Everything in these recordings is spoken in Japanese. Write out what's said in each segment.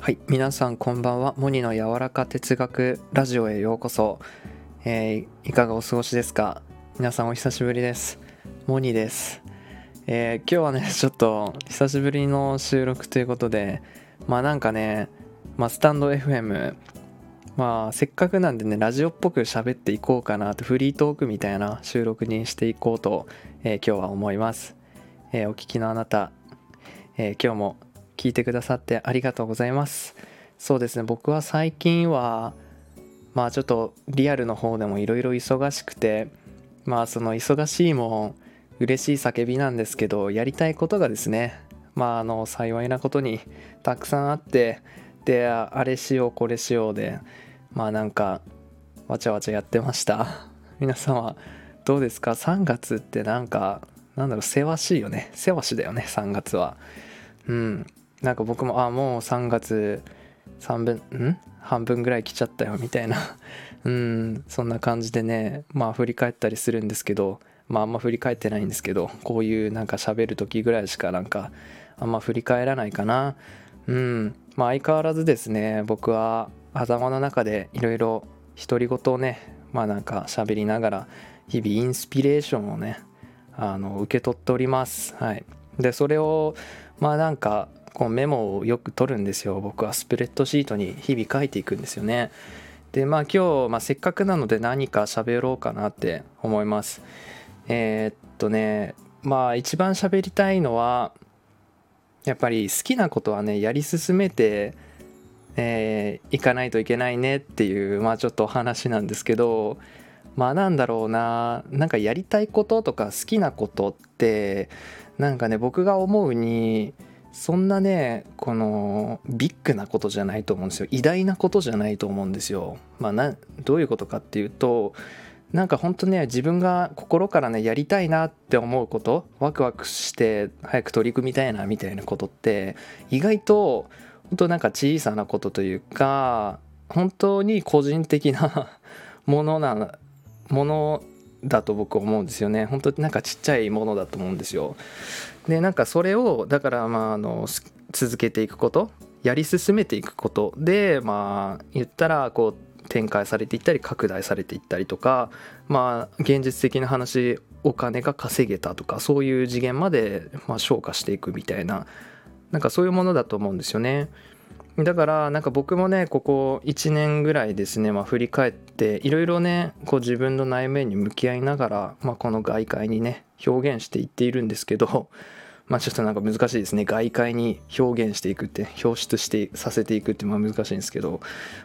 はい皆さんこんばんは。モニの柔らか哲学ラジオへようこそ、えー、いかがお過ごしですか？皆さんお久しぶりです。モニです。えー、今日はね ちょっと久しぶりの収録ということでまあなんかね、まあ、スタンド FM まあせっかくなんでねラジオっぽく喋っていこうかなとフリートークみたいな収録にしていこうと、えー、今日は思います、えー、お聞きのあなた、えー、今日も聞いてくださってありがとうございます。そうですね僕は最近はまあちょっとリアルの方でもいろいろ忙しくてまあその忙しいも嬉しい叫びなんですけどやりたいことがですねまああの幸いなことにたくさんあってであれしようこれしようでまあなんかわちゃわちゃやってました。皆様どうですか？3月ってなんかなんだろうせわしいよね。せわしだよね3月は。うん。なんか僕もあもう3月3分ん？半分ぐらい来ちゃったよみたいな。うん。そんな感じでねまあ振り返ったりするんですけどまああんま振り返ってないんですけどこういうなんか喋る時ぐらいしかなんかあんま振り返らないかな。うん。まあ相変わらずですね僕は頭の中でいろいろ独り言をねまあなんか喋りながら日々インスピレーションをねあの受け取っております。はい。でそれをまあなんかこうメモをよく取るんですよ。僕はスプレッドシートに日々書いていくんですよね。でまあ今日、まあ、せっかくなので何か喋ろうかなって思います。えー、っとねまあ一番喋りたいのはやっぱり好きなことはねやり進めてえー、行かないといけないねっていうまあちょっとお話なんですけどまあなんだろうななんかやりたいこととか好きなことってなんかね僕が思うにそんなねこのビッグなことじゃないと思うんですよ偉大なことじゃないと思うんですよ。まあなどういうことかっていうとなんか本当ね自分が心からねやりたいなって思うことワクワクして早く取り組みたいなみたいなことって意外と本当なんか小さなことというか本当に個人的なものなものだと僕思うんですよね。本当になんかちっちゃいものだと思うんですよ。でなんかそれをだからまああの続けていくことやり進めていくこと。でまあ言ったらこう展開されていったり拡大されていったりとかまあ現実的な話お金が稼げたとかそういう次元までまあ昇華していくみたいななんかそういうものだと思うんですよね。だからなんか僕もねここ1年ぐらいですね、まあ、振り返っていろいろねこう自分の内面に向き合いながら、まあ、この外界にね表現していっているんですけど まあちょっとなんか難しいですね外界に表現していくって表出してさせていくってまあ難しいんですけど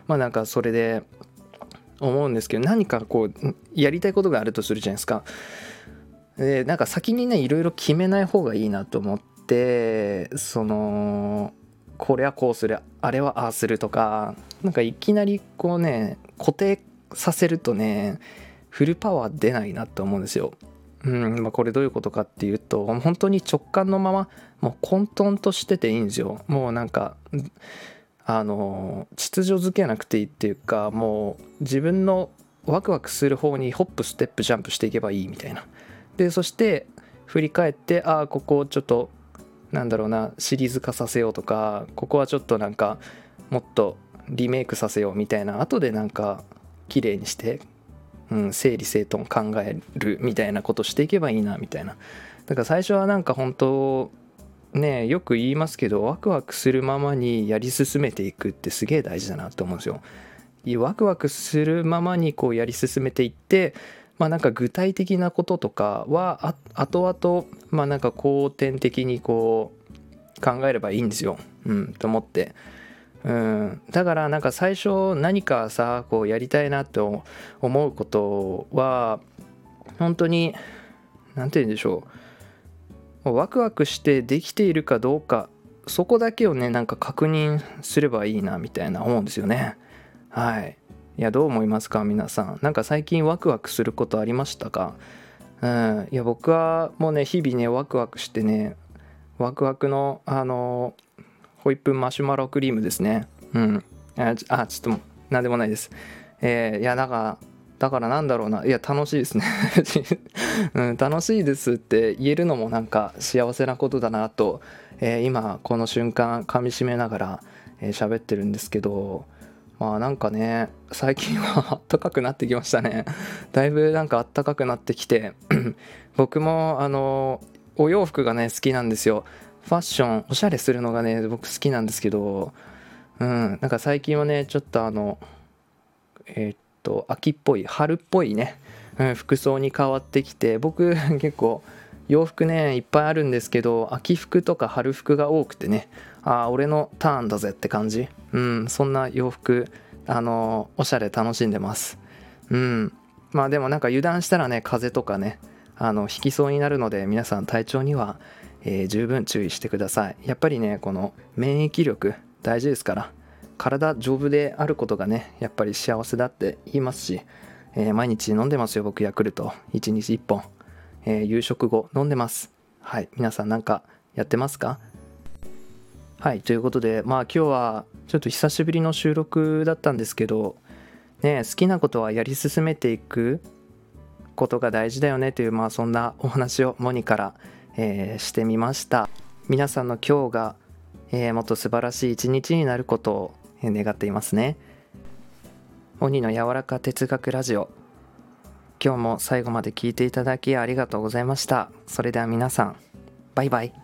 まあなんかそれで思うんですけど何かこうやりたいことがあるとするじゃないですか。でなんか先にねいろいろ決めない方がいいなと思ってそのこれはこうするあれはああするとかなんかいきなりこうね固定させるとねフルパワー出ないなって思うんですよ。うんまあ、これどういうことかっていうと本当に直感のままもう混沌としてていいんですよもうなんかあの秩序づけなくていいっていうかもう自分のワクワクする方にホップステップジャンプしていけばいいみたいなでそして振り返ってああここちょっとなんだろうなシリーズ化させようとかここはちょっとなんかもっとリメイクさせようみたいな後でなんか綺麗にしてうん、整理整頓考えるみたいなことしていけばいいなみたいな。だから最初はなんか本当ねよく言いますけどワクワクするままにやり進めていくってすげえ大事だなと思うんですよ。ワクワクするままにこうやり進めていってまあなんか具体的なこととかは後々まあなんか後天的にこう考えればいいんですよ。うんと思って。うん、だからなんか最初何かさこうやりたいなって思うことは本当に何て言うんでしょうワクワクしてできているかどうかそこだけをねなんか確認すればいいなみたいな思うんですよね。はい。いやどう思いますか？皆さん。なんか最近ワクワクすることありましたか？うん。いや僕はもうね日々ねワクワクしてねワクワクのあのホイップマシュマロクリームですね。うん。あ、ちょっと、なんでもないです。えー、いや、なんか、だからなんだろうな。いや楽しいですね、うん、楽しいですって言えるのもなんか幸せなことだなと、えー、今この瞬間噛みしめながら喋、えー、ってるんですけどまあなんかね最近はあったかくなってきましたね。だいぶなんかあったかくなってきて 僕もあのお洋服がね好きなんですよ。ファッションおしゃれするのがね僕好きなんですけどうんなんか最近はねちょっとあのえー、っと秋っぽい春っぽいね、うん、服装に変わってきて僕 結構洋服ねいっぱいあるんですけど秋服とか春服が多くてねああ俺のターンだぜって感じ。うんそんな洋服あのおしゃれ楽しんでます。うん。まあでもなんか油断したらね風邪とかねあの引きそうになるので皆さん体調には、えー、十分注意してください。やっぱりねこの免疫力大事ですから体丈夫であることがねやっぱり幸せだって言いますし、えー、毎日飲んでますよ僕ヤクルト。1日1本、えー、夕食後飲んでます。はい。皆さんなんかやってますか？はい。ということでまあ今日はちょっと久しぶりの収録だったんですけどね好きなことはやり進めていくことが大事だよね。というまあそんなお話をモニから、えー、してみました。皆さんの今日が、えー、もっと素晴らしい一日になることを願っていますね。鬼の柔らか哲学ラジオ。今日も最後まで聞いていただきありがとうございました。それでは皆さんバイバイ。